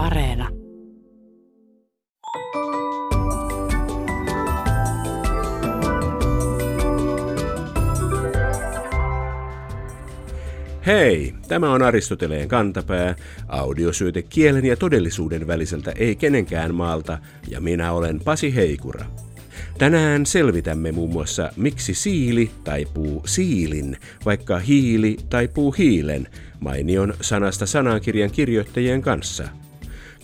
Areena. Hei, tämä on Aristoteleen kantapää, audiosyöte kielen ja todellisuuden väliseltä ei kenenkään maalta, ja minä olen Pasi Heikura. Tänään selvitämme muun muassa, miksi siili taipuu siilin, vaikka hiili taipuu hiilen, mainion sanasta sanakirjan kirjoittajien kanssa.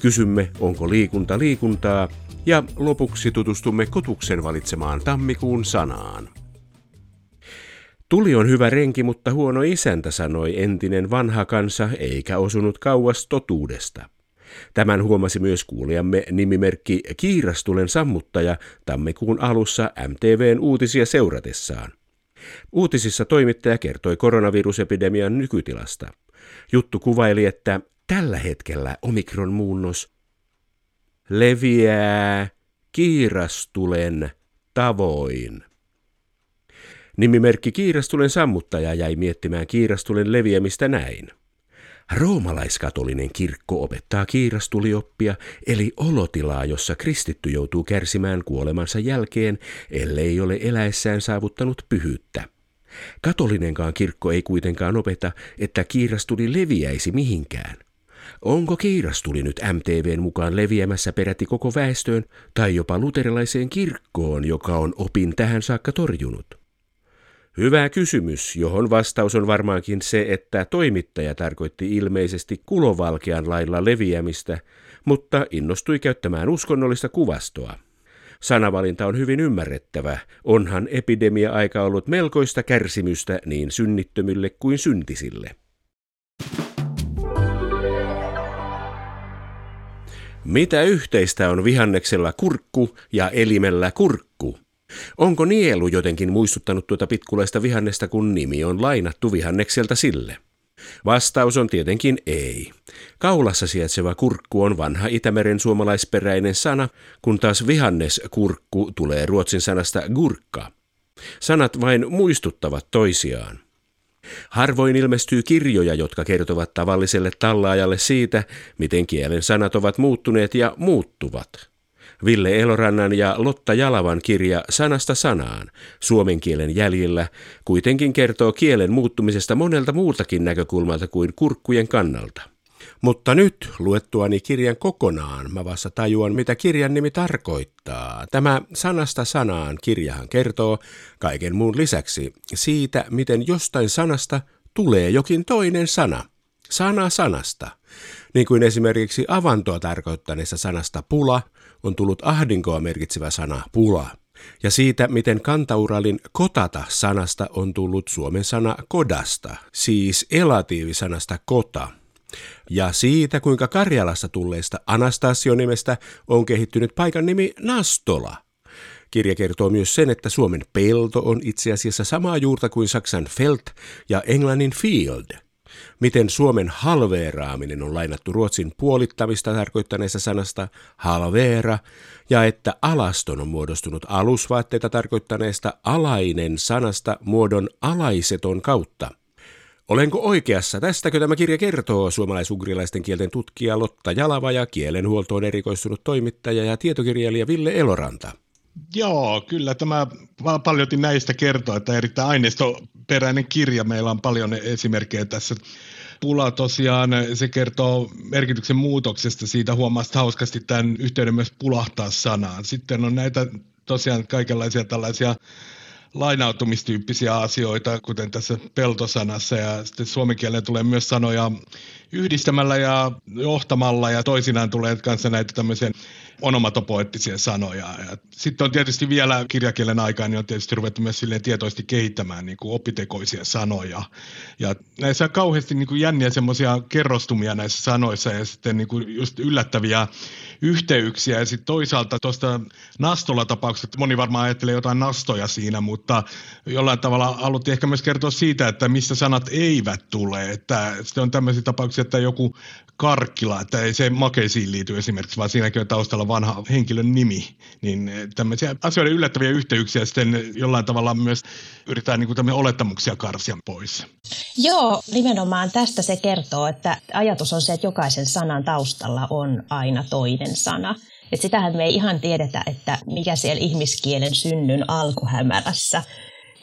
Kysymme, onko liikunta liikuntaa, ja lopuksi tutustumme Kotuksen valitsemaan tammikuun sanaan. Tuli on hyvä renki, mutta huono isäntä, sanoi entinen vanha kansa, eikä osunut kauas totuudesta. Tämän huomasi myös kuulijamme nimimerkki Kiirastulen sammuttaja tammikuun alussa MTVn uutisia seuratessaan. Uutisissa toimittaja kertoi koronavirusepidemian nykytilasta. Juttu kuvaili, että tällä hetkellä omikron-muunnos leviää kiirastulen tavoin. Nimimerkki Kiirastulen sammuttaja jäi miettimään kiirastulen leviämistä näin. Roomalaiskatolinen kirkko opettaa kiirastulioppia, eli olotilaa, jossa kristitty joutuu kärsimään kuolemansa jälkeen, ellei ole eläessään saavuttanut pyhyyttä. Katolinenkaan kirkko ei kuitenkaan opeta, että kiirastuli leviäisi mihinkään. Onko kiirastuli nyt MTVn mukaan leviämässä peräti koko väestöön tai jopa luterilaiseen kirkkoon, joka on opin tähän saakka torjunut? Hyvä kysymys, johon vastaus on varmaankin se, että toimittaja tarkoitti ilmeisesti kulovalkean lailla leviämistä, mutta innostui käyttämään uskonnollista kuvastoa. Sanavalinta on hyvin ymmärrettävä, onhan epidemia-aika ollut melkoista kärsimystä niin synnittömille kuin syntisille. Mitä yhteistä on vihanneksella kurkku ja elimellä kurkku? Onko nielu jotenkin muistuttanut tuota pitkulaista vihannesta, kun nimi on lainattu vihannekselta sille? Vastaus on tietenkin ei. Kaulassa sijaitseva kurkku on vanha Itämeren suomalaisperäinen sana, kun taas vihanneskurkku tulee ruotsin sanasta gurkka. Sanat vain muistuttavat toisiaan. Harvoin ilmestyy kirjoja, jotka kertovat tavalliselle tallaajalle siitä, miten kielen sanat ovat muuttuneet ja muuttuvat. Ville Elorannan ja Lotta Jalavan kirja Sanasta sanaan, suomen kielen jäljillä, kuitenkin kertoo kielen muuttumisesta monelta muultakin näkökulmalta kuin kurkkujen kannalta. Mutta nyt luettuani kirjan kokonaan mä vasta tajuan, mitä kirjan nimi tarkoittaa. Tämä sanasta sanaan kirjahan kertoo kaiken muun lisäksi siitä, miten jostain sanasta tulee jokin toinen sana. Sana sanasta. Niin kuin esimerkiksi avantoa tarkoittaneessa sanasta pula on tullut ahdinkoa merkitsevä sana pula. Ja siitä, miten kantauralin kotata sanasta on tullut suomen sana kodasta, siis elatiivisanasta kota. Ja siitä, kuinka Karjalasta tulleesta Anastasio-nimestä on kehittynyt paikan nimi Nastola. Kirja kertoo myös sen, että Suomen pelto on itse asiassa samaa juurta kuin Saksan Feld ja Englannin Field – miten Suomen halveeraaminen on lainattu Ruotsin puolittamista tarkoittaneessa sanasta halveera, ja että alaston on muodostunut alusvaatteita tarkoittaneesta alainen sanasta muodon alaiseton kautta. Olenko oikeassa? Tästäkö tämä kirja kertoo suomalaisugrilaisten kielten tutkija Lotta Jalava ja kielenhuoltoon erikoistunut toimittaja ja tietokirjailija Ville Eloranta? Joo, kyllä tämä paljon näistä kertoo, että erittäin aineistoperäinen kirja. Meillä on paljon esimerkkejä tässä. Pula tosiaan, se kertoo merkityksen muutoksesta. Siitä huomaa hauskasti tämän yhteyden myös pulahtaa sanaan. Sitten on näitä tosiaan kaikenlaisia tällaisia lainautumistyyppisiä asioita, kuten tässä peltosanassa, ja sitten suomen tulee myös sanoja yhdistämällä ja johtamalla, ja toisinaan tulee kanssa näitä tämmöisiä onomatopoettisia sanoja. Ja sitten on tietysti vielä kirjakielen aikaan, niin on tietysti ruvettu myös tietoisesti kehittämään niin kuin opitekoisia sanoja. Ja näissä on kauheasti niin kuin jänniä semmoisia kerrostumia näissä sanoissa ja sitten niin kuin just yllättäviä yhteyksiä. Ja sitten toisaalta tuosta Nastola-tapauksesta, moni varmaan ajattelee jotain nastoja siinä, mutta jollain tavalla haluttiin ehkä myös kertoa siitä, että mistä sanat eivät tule. Että sitten on tämmöisiä tapauksia esimerkiksi, että joku Karkkila, että ei se makeisiin liity esimerkiksi, vaan siinäkin on taustalla vanha henkilön nimi. Niin tämmöisiä asioiden yllättäviä yhteyksiä sitten jollain tavalla myös yritetään niin kuin olettamuksia karsia pois. Joo, nimenomaan tästä se kertoo, että ajatus on se, että jokaisen sanan taustalla on aina toinen sana. Et sitähän me ei ihan tiedetä, että mikä siellä ihmiskielen synnyn alkuhämärässä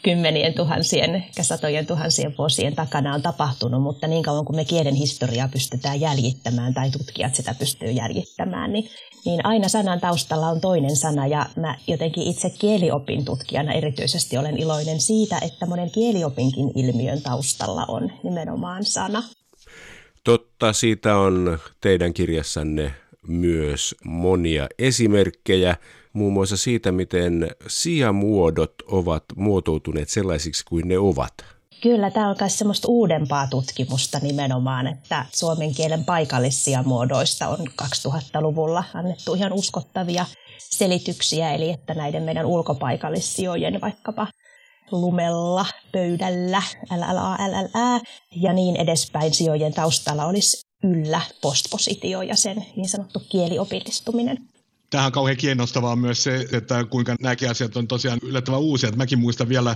kymmenien tuhansien, ehkä satojen tuhansien vuosien takana on tapahtunut, mutta niin kauan kuin me kielen historiaa pystytään jäljittämään tai tutkijat sitä pystyy jäljittämään, niin, niin aina sanan taustalla on toinen sana ja mä jotenkin itse kieliopin tutkijana erityisesti olen iloinen siitä, että monen kieliopinkin ilmiön taustalla on nimenomaan sana. Totta, siitä on teidän kirjassanne myös monia esimerkkejä, muun muassa siitä, miten sijamuodot ovat muotoutuneet sellaisiksi kuin ne ovat. Kyllä, tämä on myös semmoista uudempaa tutkimusta nimenomaan, että suomen kielen paikallisia muodoista on 2000-luvulla annettu ihan uskottavia selityksiä, eli että näiden meidän ulkopaikallissijojen vaikkapa lumella, pöydällä, LLA, ja niin edespäin sijojen taustalla olisi yllä postpositio ja sen niin sanottu kieliopillistuminen. Tähän on kauhean kiinnostavaa myös se, että kuinka nämäkin asiat on tosiaan yllättävän uusia. Että mäkin muistan vielä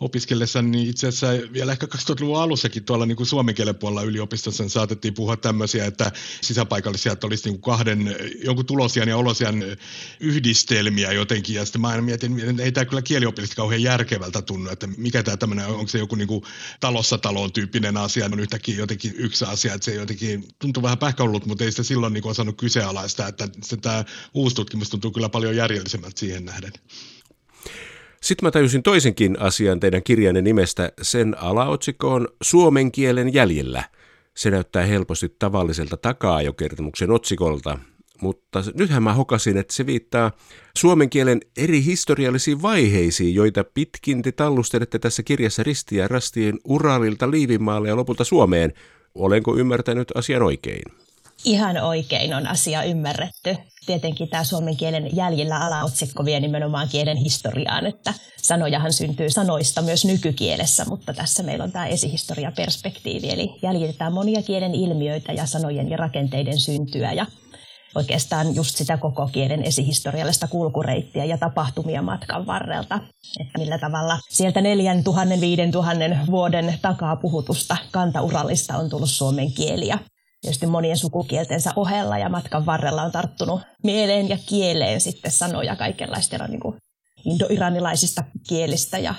opiskellessa, niin itse asiassa vielä ehkä 2000-luvun alussakin tuolla niin kuin suomen kielen puolella yliopistossa niin saatettiin puhua tämmöisiä, että sisäpaikallisia olisi niin kuin kahden jonkun tulosian ja olosian yhdistelmiä jotenkin. Ja sitten mä aina mietin, että ei tämä kyllä kieliopillisesti kauhean järkevältä tunnu, että mikä tämä tämmöinen, onko se joku niin kuin talossa taloon tyyppinen asia, on yhtäkkiä jotenkin yksi asia, että se jotenkin tuntuu vähän pähkäollut, mutta ei sitä silloin niin kuin osannut kyseenalaista, että tämä uusi tutkimus tuntuu kyllä paljon järjellisemmältä siihen nähden. Sitten mä tajusin toisenkin asian teidän kirjanne nimestä. Sen alaotsikko on Suomen kielen jäljellä. Se näyttää helposti tavalliselta takaa jo kertomuksen otsikolta, mutta nythän mä hokasin, että se viittaa suomen kielen eri historiallisiin vaiheisiin, joita pitkin te tallustelette tässä kirjassa ristiä rastien Uralilta Liivimaalle ja lopulta Suomeen. Olenko ymmärtänyt asian oikein? Ihan oikein on asia ymmärretty. Tietenkin tämä suomen kielen jäljillä alaotsikko vie nimenomaan kielen historiaan, että sanojahan syntyy sanoista myös nykykielessä, mutta tässä meillä on tämä esihistoriaperspektiivi, eli jäljitetään monia kielen ilmiöitä ja sanojen ja rakenteiden syntyä ja oikeastaan just sitä koko kielen esihistoriallista kulkureittiä ja tapahtumia matkan varrelta. Että millä tavalla sieltä 4000 5000 vuoden takaa puhutusta kantaurallista on tullut suomen kieliä tietysti monien sukukieltensä ohella ja matkan varrella on tarttunut mieleen ja kieleen sitten sanoja kaikenlaista niin kuin indoiranilaisista kielistä ja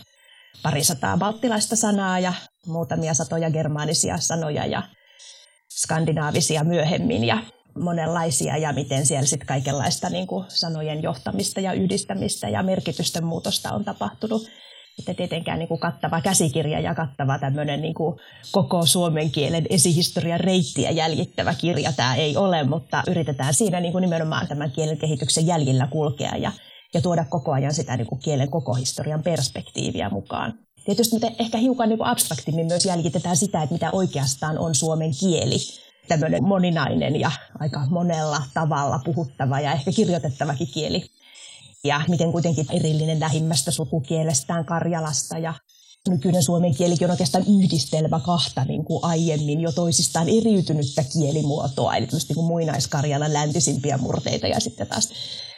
parisataa balttilaista sanaa ja muutamia satoja germaanisia sanoja ja skandinaavisia myöhemmin ja monenlaisia ja miten siellä sitten kaikenlaista niin kuin sanojen johtamista ja yhdistämistä ja merkitysten muutosta on tapahtunut että tietenkään niin kuin kattava käsikirja ja kattava tämmöinen niin kuin koko suomen kielen esihistorian reittiä jäljittävä kirja tämä ei ole, mutta yritetään siinä niin kuin nimenomaan tämän kielen kehityksen jäljillä kulkea ja, ja tuoda koko ajan sitä niin kuin kielen koko historian perspektiiviä mukaan. Tietysti me ehkä hiukan niin abstraktimmin myös jäljitetään sitä, että mitä oikeastaan on suomen kieli. Tämmöinen moninainen ja aika monella tavalla puhuttava ja ehkä kirjoitettavakin kieli ja miten kuitenkin erillinen lähimmästä sukukielestään Karjalasta ja nykyinen suomen kielikin on oikeastaan yhdistelmä kahta niin kuin aiemmin jo toisistaan eriytynyttä kielimuotoa, eli niin kuin muinaiskarjalan läntisimpiä murteita ja sitten taas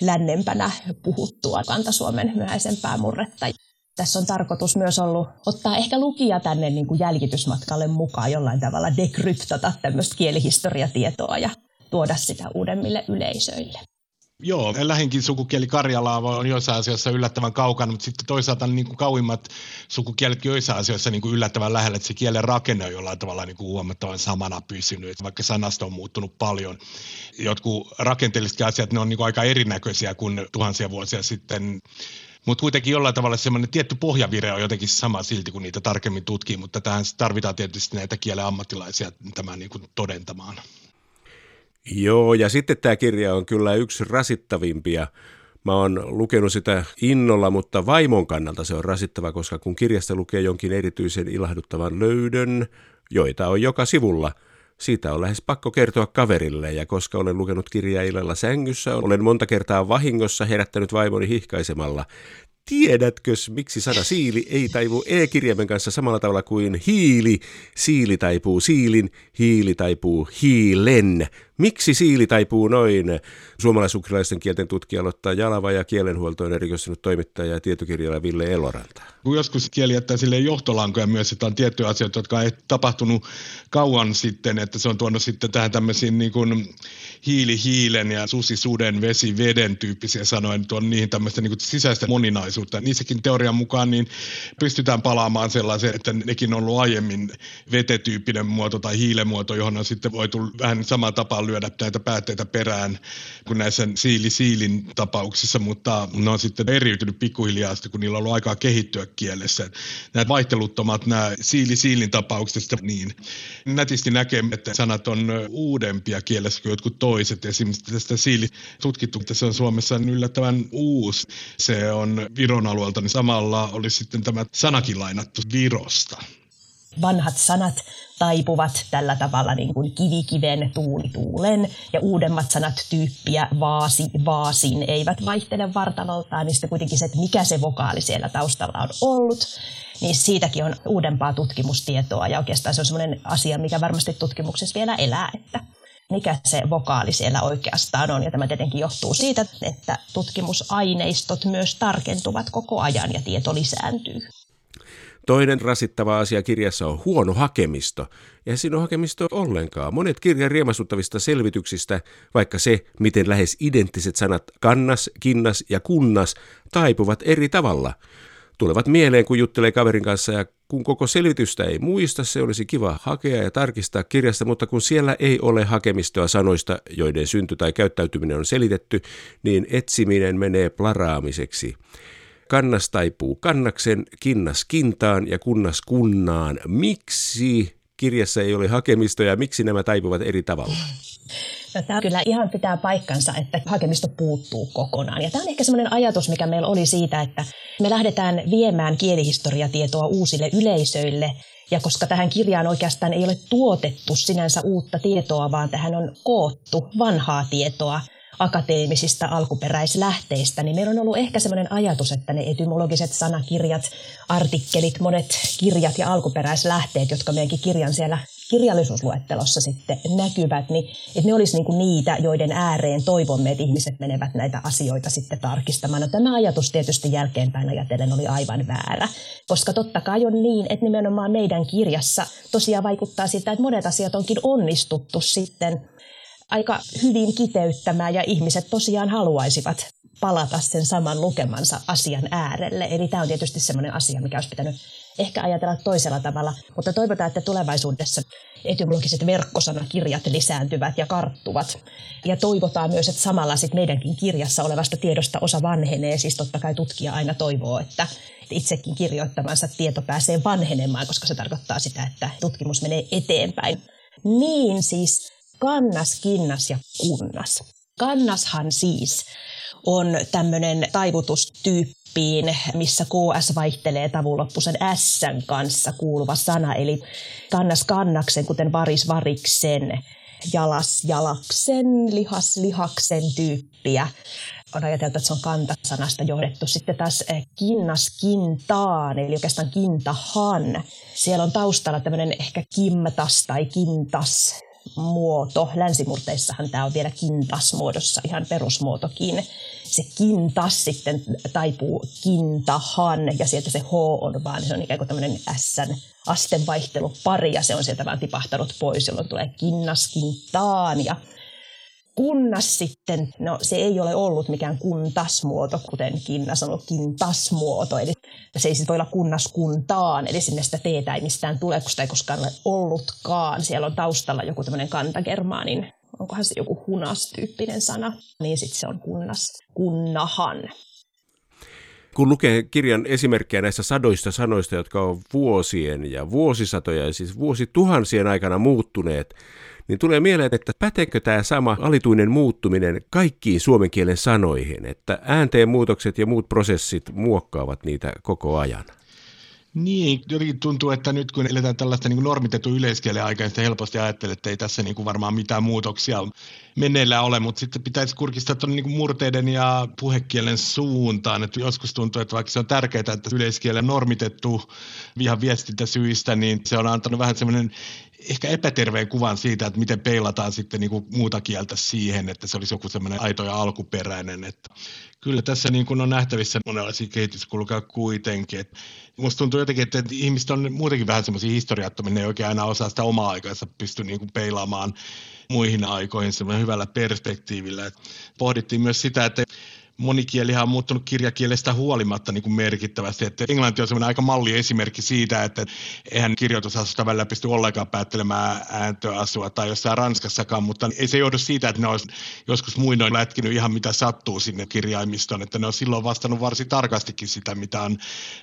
lännempänä puhuttua kantasuomen myöhäisempää murretta. Tässä on tarkoitus myös ollut ottaa ehkä lukija tänne niin kuin jäljitysmatkalle mukaan jollain tavalla dekryptata tämmöistä kielihistoriatietoa ja tuoda sitä uudemmille yleisöille. Joo, lähinkin sukukieli Karjalaa on joissain asioissa yllättävän kaukana, mutta sitten toisaalta niin kuin kauimmat sukukieletkin joissain asioissa niin kuin yllättävän lähellä, että se kielen rakenne on jollain tavalla niin kuin huomattavan samana pysynyt, vaikka sanasta on muuttunut paljon. Jotkut rakenteelliset asiat, ne on niin kuin aika erinäköisiä kuin tuhansia vuosia sitten, mutta kuitenkin jollain tavalla semmoinen tietty pohjavire on jotenkin sama silti, kun niitä tarkemmin tutkii, mutta tähän tarvitaan tietysti näitä kielen ammattilaisia tämän niin kuin todentamaan. Joo, ja sitten tämä kirja on kyllä yksi rasittavimpia. Mä oon lukenut sitä innolla, mutta vaimon kannalta se on rasittava, koska kun kirjasta lukee jonkin erityisen ilahduttavan löydön, joita on joka sivulla, siitä on lähes pakko kertoa kaverille, ja koska olen lukenut kirjaa illalla sängyssä, olen monta kertaa vahingossa herättänyt vaimoni hihkaisemalla. Tiedätkö, miksi sana siili ei taivu e-kirjaimen kanssa samalla tavalla kuin hiili? Siili taipuu siilin, hiili taipuu hiilen. Miksi siili taipuu noin? Suomalaisukraalaisten kielten tutkija aloittaa Jalava ja kielenhuoltoon erikoistunut toimittaja ja tietokirjailija Ville Eloranta. Kun joskus kieli jättää sille johtolankoja myös, että on tiettyjä asioita, jotka ei tapahtunut kauan sitten, että se on tuonut sitten tähän tämmöisiin niin kuin hiili hiilen ja susi suden, vesi veden tyyppisiä sanoja, niin tuon niihin tämmöistä niin kuin sisäistä moninaisuutta. Niissäkin teorian mukaan niin pystytään palaamaan sellaiseen, että nekin on ollut aiemmin vetetyyppinen muoto tai hiilemuoto, johon on sitten voitu vähän samaan tapaan lyödä näitä päätteitä perään kuin näissä siili-siilin tapauksissa, mutta ne on sitten eriytynyt pikkuhiljaa, kun niillä on ollut aikaa kehittyä kielessä. Nämä vaihteluttomat, nämä siili-siilin tapaukset, niin nätisti näkee, että sanat on uudempia kielessä kuin jotkut toiset. Esimerkiksi tästä siili tutkittu, että se on Suomessa yllättävän uusi. Se on Viron alueelta, niin samalla oli sitten tämä sanakin lainattu Virosta vanhat sanat taipuvat tällä tavalla niin kuin kivikiven, tuuli tuulen ja uudemmat sanat tyyppiä vaasi, vaasin eivät vaihtele vartaloltaan, niin sitten kuitenkin se, että mikä se vokaali siellä taustalla on ollut, niin siitäkin on uudempaa tutkimustietoa ja oikeastaan se on sellainen asia, mikä varmasti tutkimuksessa vielä elää, että mikä se vokaali siellä oikeastaan on. Ja tämä tietenkin johtuu siitä, että tutkimusaineistot myös tarkentuvat koko ajan ja tieto lisääntyy. Toinen rasittava asia kirjassa on huono hakemisto. Ja siinä on hakemisto ollenkaan. Monet kirjan riemasuttavista selvityksistä, vaikka se, miten lähes identtiset sanat kannas, kinnas ja kunnas taipuvat eri tavalla, tulevat mieleen, kun juttelee kaverin kanssa ja kun koko selvitystä ei muista, se olisi kiva hakea ja tarkistaa kirjasta, mutta kun siellä ei ole hakemistoa sanoista, joiden synty tai käyttäytyminen on selitetty, niin etsiminen menee plaraamiseksi. Kannas taipuu kannaksen, kinnas kintaan ja kunnas kunnaan. Miksi kirjassa ei ole hakemisto ja miksi nämä taipuvat eri tavalla? No, tämä kyllä ihan pitää paikkansa, että hakemisto puuttuu kokonaan. Ja tämä on ehkä sellainen ajatus, mikä meillä oli siitä, että me lähdetään viemään kielihistoriatietoa uusille yleisöille. Ja koska tähän kirjaan oikeastaan ei ole tuotettu sinänsä uutta tietoa, vaan tähän on koottu vanhaa tietoa, akateemisista alkuperäislähteistä, niin meillä on ollut ehkä sellainen ajatus, että ne etymologiset sanakirjat, artikkelit, monet kirjat ja alkuperäislähteet, jotka meidänkin kirjan siellä kirjallisuusluettelossa sitten näkyvät, niin että ne olisi niin niitä, joiden ääreen toivomme, että ihmiset menevät näitä asioita sitten tarkistamaan. No, tämä ajatus tietysti jälkeenpäin ajatellen oli aivan väärä, koska totta kai on niin, että nimenomaan meidän kirjassa tosiaan vaikuttaa siltä, että monet asiat onkin onnistuttu sitten aika hyvin kiteyttämään ja ihmiset tosiaan haluaisivat palata sen saman lukemansa asian äärelle. Eli tämä on tietysti sellainen asia, mikä olisi pitänyt ehkä ajatella toisella tavalla, mutta toivotaan, että tulevaisuudessa etymologiset verkkosanakirjat lisääntyvät ja karttuvat. Ja toivotaan myös, että samalla sit meidänkin kirjassa olevasta tiedosta osa vanhenee. Siis totta kai tutkija aina toivoo, että itsekin kirjoittamansa tieto pääsee vanhenemaan, koska se tarkoittaa sitä, että tutkimus menee eteenpäin. Niin siis kannas, kinnas ja kunnas. Kannashan siis on tämmöinen taivutustyyppiin, missä KS vaihtelee tavuloppusen S kanssa kuuluva sana, eli kannas kannaksen, kuten varis variksen, jalas jalaksen, lihas lihaksen tyyppiä. On ajateltu, että se on kantasanasta johdettu. Sitten taas eh, kinnas kintaan, eli oikeastaan kintahan. Siellä on taustalla tämmöinen ehkä kimtas tai kintas muoto. Länsimurteissahan tämä on vielä kintas-muodossa, ihan perusmuotokin. Se kintas sitten taipuu kintahan ja sieltä se H on vaan, se on ikään kuin tämmöinen S astenvaihtelupari ja se on sieltä vaan tipahtanut pois, jolloin tulee kinnas kintaan ja kunnas sitten, no se ei ole ollut mikään kuntasmuoto, kuten Kinna sanoi, kintasmuoto, eli se ei sitten voi olla kunnas kuntaan, eli sinne sitä teetä ei mistään tule, kun sitä ei koskaan ole ollutkaan. Siellä on taustalla joku tämmöinen kantagermaanin, onkohan se joku hunas-tyyppinen sana, niin sitten se on kunnas, kunnahan. Kun lukee kirjan esimerkkejä näistä sadoista sanoista, jotka on vuosien ja vuosisatoja ja siis vuosituhansien aikana muuttuneet, niin tulee mieleen, että päteekö tämä sama alituinen muuttuminen kaikkiin suomen kielen sanoihin, että äänteen muutokset ja muut prosessit muokkaavat niitä koko ajan? Niin, jotenkin tuntuu, että nyt kun eletään tällaista niin normitettu yleiskielen aikaa, niin helposti ajattelee, että ei tässä niin kuin varmaan mitään muutoksia meneillään ole, mutta sitten pitäisi kurkistaa tuonne niin murteiden ja puhekielen suuntaan. Että joskus tuntuu, että vaikka se on tärkeää, että yleiskielen normitettu vihan viestintäsyistä, niin se on antanut vähän semmoinen ehkä epäterveen kuvan siitä, että miten peilataan sitten niin kuin muuta kieltä siihen, että se olisi joku semmoinen aito ja alkuperäinen. Että kyllä tässä niin kuin on nähtävissä monenlaisia kehityskulkuja kuitenkin. Että musta tuntuu jotenkin, että ihmiset on muutenkin vähän semmoisia historiattomia, ne ei oikein aina osaa sitä omaa aikansa pysty niin kuin peilaamaan muihin aikoihin semmoinen hyvällä perspektiivillä. Et pohdittiin myös sitä, että monikielihän on muuttunut kirjakielestä huolimatta niin kuin merkittävästi. Että englanti on semmoinen aika malliesimerkki siitä, että eihän kirjoitusasusta välillä pysty ollenkaan päättelemään ääntöasua tai jossain Ranskassakaan, mutta ei se johdu siitä, että ne olisi joskus muinoin lätkinyt ihan mitä sattuu sinne kirjaimistoon, että ne on silloin vastannut varsin tarkastikin sitä, mitä on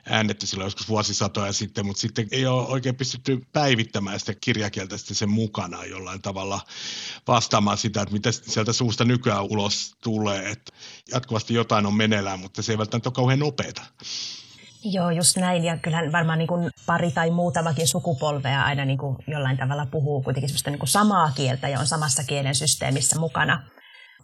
äännetty silloin joskus vuosisatoja sitten, mutta sitten ei ole oikein pystytty päivittämään sitä kirjakieltä sitten sen mukana jollain tavalla vastaamaan sitä, että mitä sieltä suusta nykyään ulos tulee. Että jatkuvasti varmasti jotain on meneillään, mutta se ei välttämättä ole kauhean nopeata. Joo, just näin. Ja kyllähän varmaan niin kuin pari tai muutamakin sukupolvea aina niin kuin jollain tavalla puhuu kuitenkin niin kuin samaa kieltä ja on samassa kielen systeemissä mukana.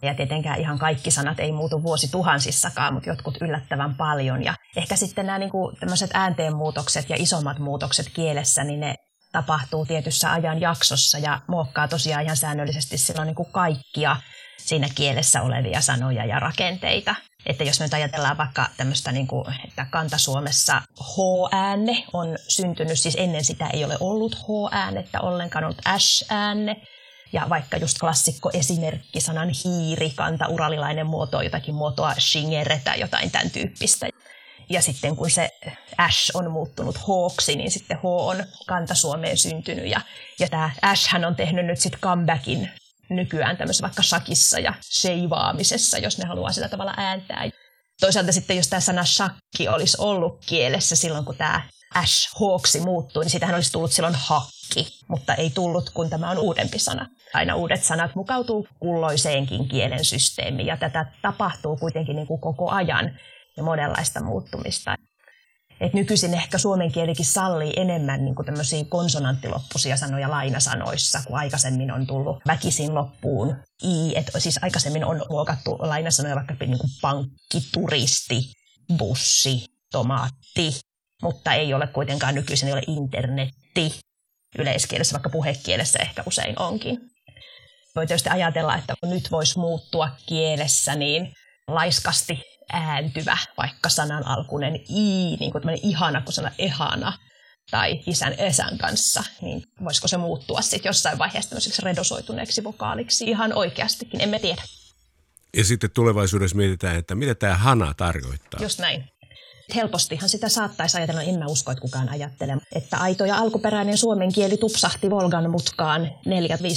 Ja tietenkään ihan kaikki sanat ei muutu vuosituhansissakaan, mutta jotkut yllättävän paljon. Ja ehkä sitten nämä niin kuin tämmöiset äänteenmuutokset ja isommat muutokset kielessä, niin ne tapahtuu tietyssä ajan jaksossa ja muokkaa tosiaan ihan säännöllisesti silloin niin kuin kaikkia siinä kielessä olevia sanoja ja rakenteita. Että jos me nyt ajatellaan vaikka tämmöistä, niin kuin, että kantasuomessa H-äänne on syntynyt, siis ennen sitä ei ole ollut H-äänettä ollenkaan, ollut S-äänne. Ja vaikka just klassikko esimerkki sanan hiiri, kanta, uralilainen muoto, jotakin muotoa shingere tai jotain tämän tyyppistä. Ja sitten kun se Ash on muuttunut Hawksi, niin sitten H on kantasuomeen syntynyt. Ja, ja tämä hän on tehnyt nyt sitten comebackin nykyään tämmöisessä vaikka shakissa ja sheivaamisessa, jos ne haluaa sillä tavalla ääntää. Toisaalta sitten, jos tämä sana shakki olisi ollut kielessä silloin, kun tämä ash hawksi muuttui, niin sitähän olisi tullut silloin hakki, mutta ei tullut, kun tämä on uudempi sana. Aina uudet sanat mukautuu kulloiseenkin kielen systeemiin, ja tätä tapahtuu kuitenkin niin kuin koko ajan ja monenlaista muuttumista. Et nykyisin ehkä suomen kielikin sallii enemmän niin tämmöisiä konsonanttiloppuisia sanoja lainasanoissa, kun aikaisemmin on tullut väkisin loppuun i. Et siis aikaisemmin on muokattu lainasanoja vaikka niin kuin pankki, turisti, bussi, tomaatti, mutta ei ole kuitenkaan nykyisin ei ole internetti yleiskielessä, vaikka puhekielessä ehkä usein onkin. Voi tietysti ajatella, että nyt voisi muuttua kielessä niin laiskasti ääntyvä, vaikka sanan alkunen i, niin kuin ihana kuin sana ehana, tai isän esän kanssa, niin voisiko se muuttua sitten jossain vaiheessa tämmöiseksi redosoituneeksi vokaaliksi ihan oikeastikin, emme tiedä. Ja sitten tulevaisuudessa mietitään, että mitä tämä hana tarkoittaa. Just näin. Helpostihan sitä saattaisi ajatella, en mä usko, että kukaan ajattelee, että aito ja alkuperäinen suomen kieli tupsahti Volgan mutkaan 4-5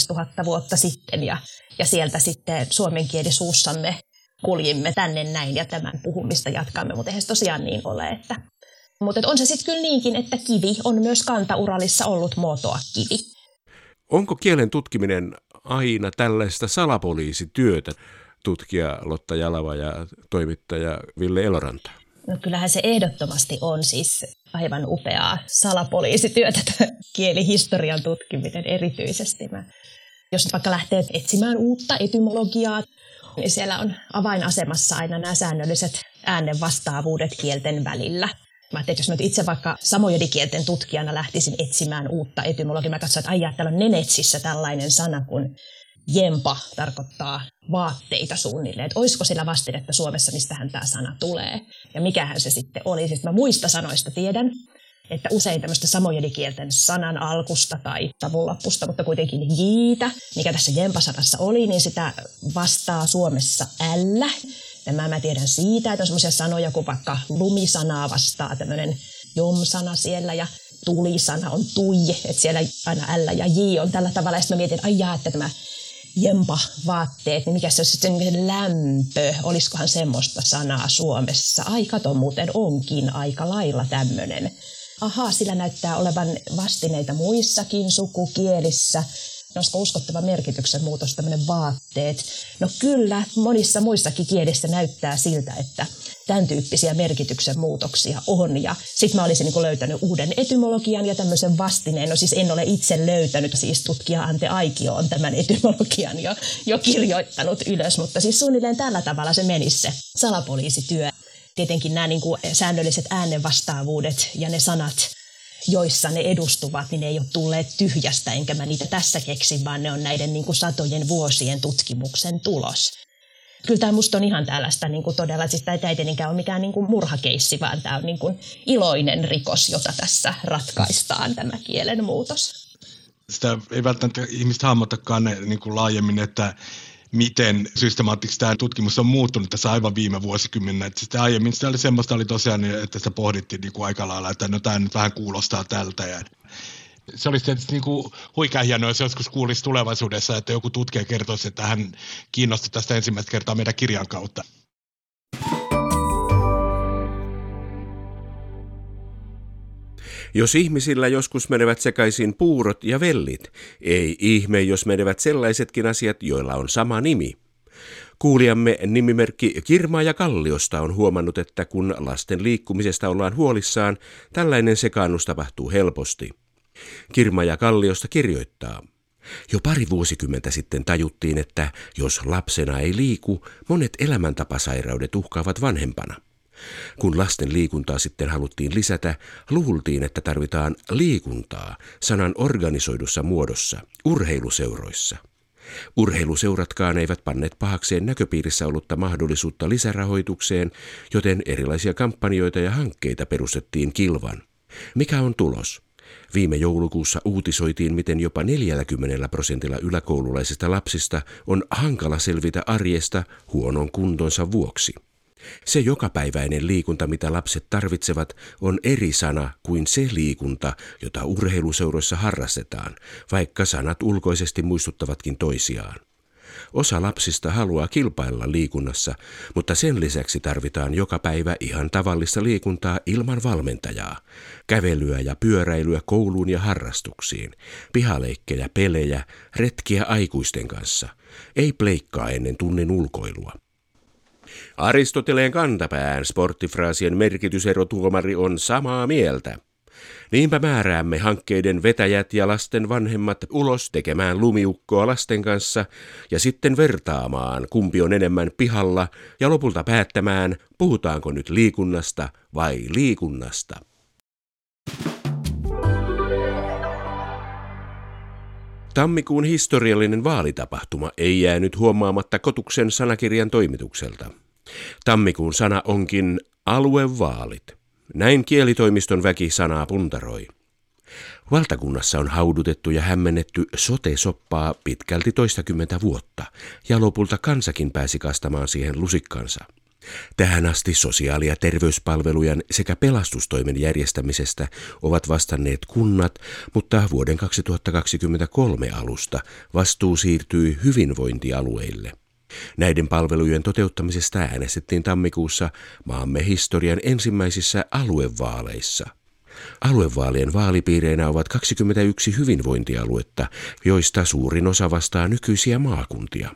tuhatta vuotta sitten ja, ja sieltä sitten suomen kieli suussamme kuljimme tänne näin ja tämän puhumista jatkamme, mutta eihän se tosiaan niin ole. Että... Mutta on se sitten kyllä niinkin, että kivi on myös kantauralissa ollut muotoa kivi. Onko kielen tutkiminen aina tällaista salapoliisityötä, tutkija Lotta Jalava ja toimittaja Ville Eloranta? No kyllähän se ehdottomasti on siis aivan upeaa salapoliisityötä, kielihistorian tutkiminen erityisesti. Mä, jos vaikka lähtee etsimään uutta etymologiaa, niin siellä on avainasemassa aina nämä säännölliset äänen vastaavuudet kielten välillä. Mä että jos mä itse vaikka samojodikielten tutkijana lähtisin etsimään uutta etymologiaa, mä katsoin, että aijaa, täällä on Nenetsissä tällainen sana kuin jempa tarkoittaa vaatteita suunnilleen. Että olisiko sillä vastinetta Suomessa, mistähän tämä sana tulee. Ja mikähän se sitten oli. Siis mä muista sanoista tiedän, että usein tämmöistä samojedikielten sanan alkusta tai savunlappusta, mutta kuitenkin jiitä, mikä tässä jempasanassa oli, niin sitä vastaa Suomessa ällä. Tämä mä tiedän siitä, että on semmoisia sanoja kuin vaikka lumisanaa vastaa tämmöinen jom-sana siellä ja tulisana on tuije, että siellä aina ällä ja j on tällä tavalla. Ja sitten mä mietin, että ai että tämä jempa-vaatteet, niin mikä se on sitten lämpö, olisikohan semmoista sanaa Suomessa. Ai kato muuten onkin aika lailla tämmöinen ahaa, sillä näyttää olevan vastineita muissakin sukukielissä. olisiko uskottava merkityksen muutos, tämmöinen vaatteet. No kyllä, monissa muissakin kielissä näyttää siltä, että tämän tyyppisiä merkityksen muutoksia on. Ja sitten mä olisin niin löytänyt uuden etymologian ja tämmöisen vastineen. No siis en ole itse löytänyt, siis tutkija Ante Aikio on tämän etymologian jo, jo kirjoittanut ylös, mutta siis suunnilleen tällä tavalla se menisi se salapoliisityö. Tietenkin nämä niin kuin säännölliset äänenvastaavuudet ja ne sanat, joissa ne edustuvat, niin ne ei ole tulleet tyhjästä, enkä mä niitä tässä keksin, vaan ne on näiden niin kuin satojen vuosien tutkimuksen tulos. Kyllä tämä musta on ihan tällaista niin kuin todella, siis tämä ei tietenkään ole mikään niin kuin murhakeissi, vaan tämä on niin kuin iloinen rikos, jota tässä ratkaistaan, tämä kielen muutos. Sitä ei välttämättä ihmiset hahmotakaan niin kuin laajemmin, että miten systemaattisesti tämä tutkimus on muuttunut tässä aivan viime vuosikymmenellä. Että sitä aiemmin sitä oli semmoista oli tosiaan, että sitä pohdittiin niin kuin aika lailla, että no tämä nyt vähän kuulostaa tältä. Ja se olisi tietysti niin kuin huikea hienoa, jos joskus kuulisi tulevaisuudessa, että joku tutkija kertoisi, että hän kiinnostui tästä ensimmäistä kertaa meidän kirjan kautta. Jos ihmisillä joskus menevät sekaisin puurot ja vellit, ei ihme, jos menevät sellaisetkin asiat, joilla on sama nimi. Kuulijamme nimimerkki Kirmaa ja Kalliosta on huomannut, että kun lasten liikkumisesta ollaan huolissaan, tällainen sekaannus tapahtuu helposti. Kirma ja Kalliosta kirjoittaa. Jo pari vuosikymmentä sitten tajuttiin, että jos lapsena ei liiku, monet elämäntapasairaudet uhkaavat vanhempana. Kun lasten liikuntaa sitten haluttiin lisätä, luultiin, että tarvitaan liikuntaa sanan organisoidussa muodossa, urheiluseuroissa. Urheiluseuratkaan eivät panneet pahakseen näköpiirissä ollutta mahdollisuutta lisärahoitukseen, joten erilaisia kampanjoita ja hankkeita perustettiin kilvan. Mikä on tulos? Viime joulukuussa uutisoitiin, miten jopa 40 prosentilla yläkoululaisista lapsista on hankala selvitä arjesta huonon kuntonsa vuoksi. Se jokapäiväinen liikunta, mitä lapset tarvitsevat, on eri sana kuin se liikunta, jota urheiluseuroissa harrastetaan, vaikka sanat ulkoisesti muistuttavatkin toisiaan. Osa lapsista haluaa kilpailla liikunnassa, mutta sen lisäksi tarvitaan joka päivä ihan tavallista liikuntaa ilman valmentajaa. Kävelyä ja pyöräilyä kouluun ja harrastuksiin, pihaleikkejä, pelejä, retkiä aikuisten kanssa. Ei pleikkaa ennen tunnin ulkoilua. Aristoteleen kantapään sporttifraasien merkityserotuomari on samaa mieltä. Niinpä määräämme hankkeiden vetäjät ja lasten vanhemmat ulos tekemään lumiukkoa lasten kanssa ja sitten vertaamaan, kumpi on enemmän pihalla ja lopulta päättämään, puhutaanko nyt liikunnasta vai liikunnasta. Tammikuun historiallinen vaalitapahtuma ei jäänyt huomaamatta Kotuksen sanakirjan toimitukselta. Tammikuun sana onkin aluevaalit. Näin kielitoimiston väki sanaa puntaroi. Valtakunnassa on haudutettu ja hämmennetty sote-soppaa pitkälti toistakymmentä vuotta, ja lopulta kansakin pääsi kastamaan siihen lusikkansa. Tähän asti sosiaali- ja terveyspalvelujen sekä pelastustoimen järjestämisestä ovat vastanneet kunnat, mutta vuoden 2023 alusta vastuu siirtyi hyvinvointialueille. Näiden palvelujen toteuttamisesta äänestettiin tammikuussa maamme historian ensimmäisissä aluevaaleissa. Aluevaalien vaalipiireinä ovat 21 hyvinvointialuetta, joista suurin osa vastaa nykyisiä maakuntia.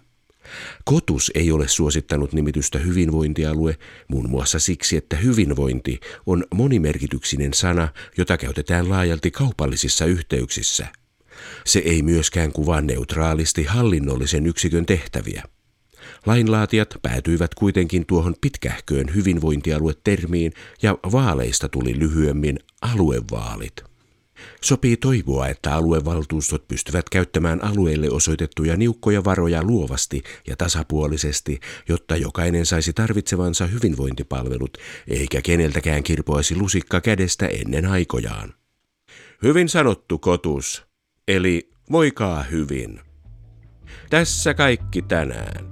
Kotus ei ole suosittanut nimitystä hyvinvointialue muun muassa siksi, että hyvinvointi on monimerkityksinen sana, jota käytetään laajalti kaupallisissa yhteyksissä. Se ei myöskään kuvaa neutraalisti hallinnollisen yksikön tehtäviä. Lainlaatijat päätyivät kuitenkin tuohon pitkähköön hyvinvointialuetermiin ja vaaleista tuli lyhyemmin aluevaalit. Sopii toivoa, että aluevaltuustot pystyvät käyttämään alueelle osoitettuja niukkoja varoja luovasti ja tasapuolisesti, jotta jokainen saisi tarvitsevansa hyvinvointipalvelut, eikä keneltäkään kirpoisi lusikka kädestä ennen aikojaan. Hyvin sanottu, Kotus. Eli voikaa hyvin. Tässä kaikki tänään.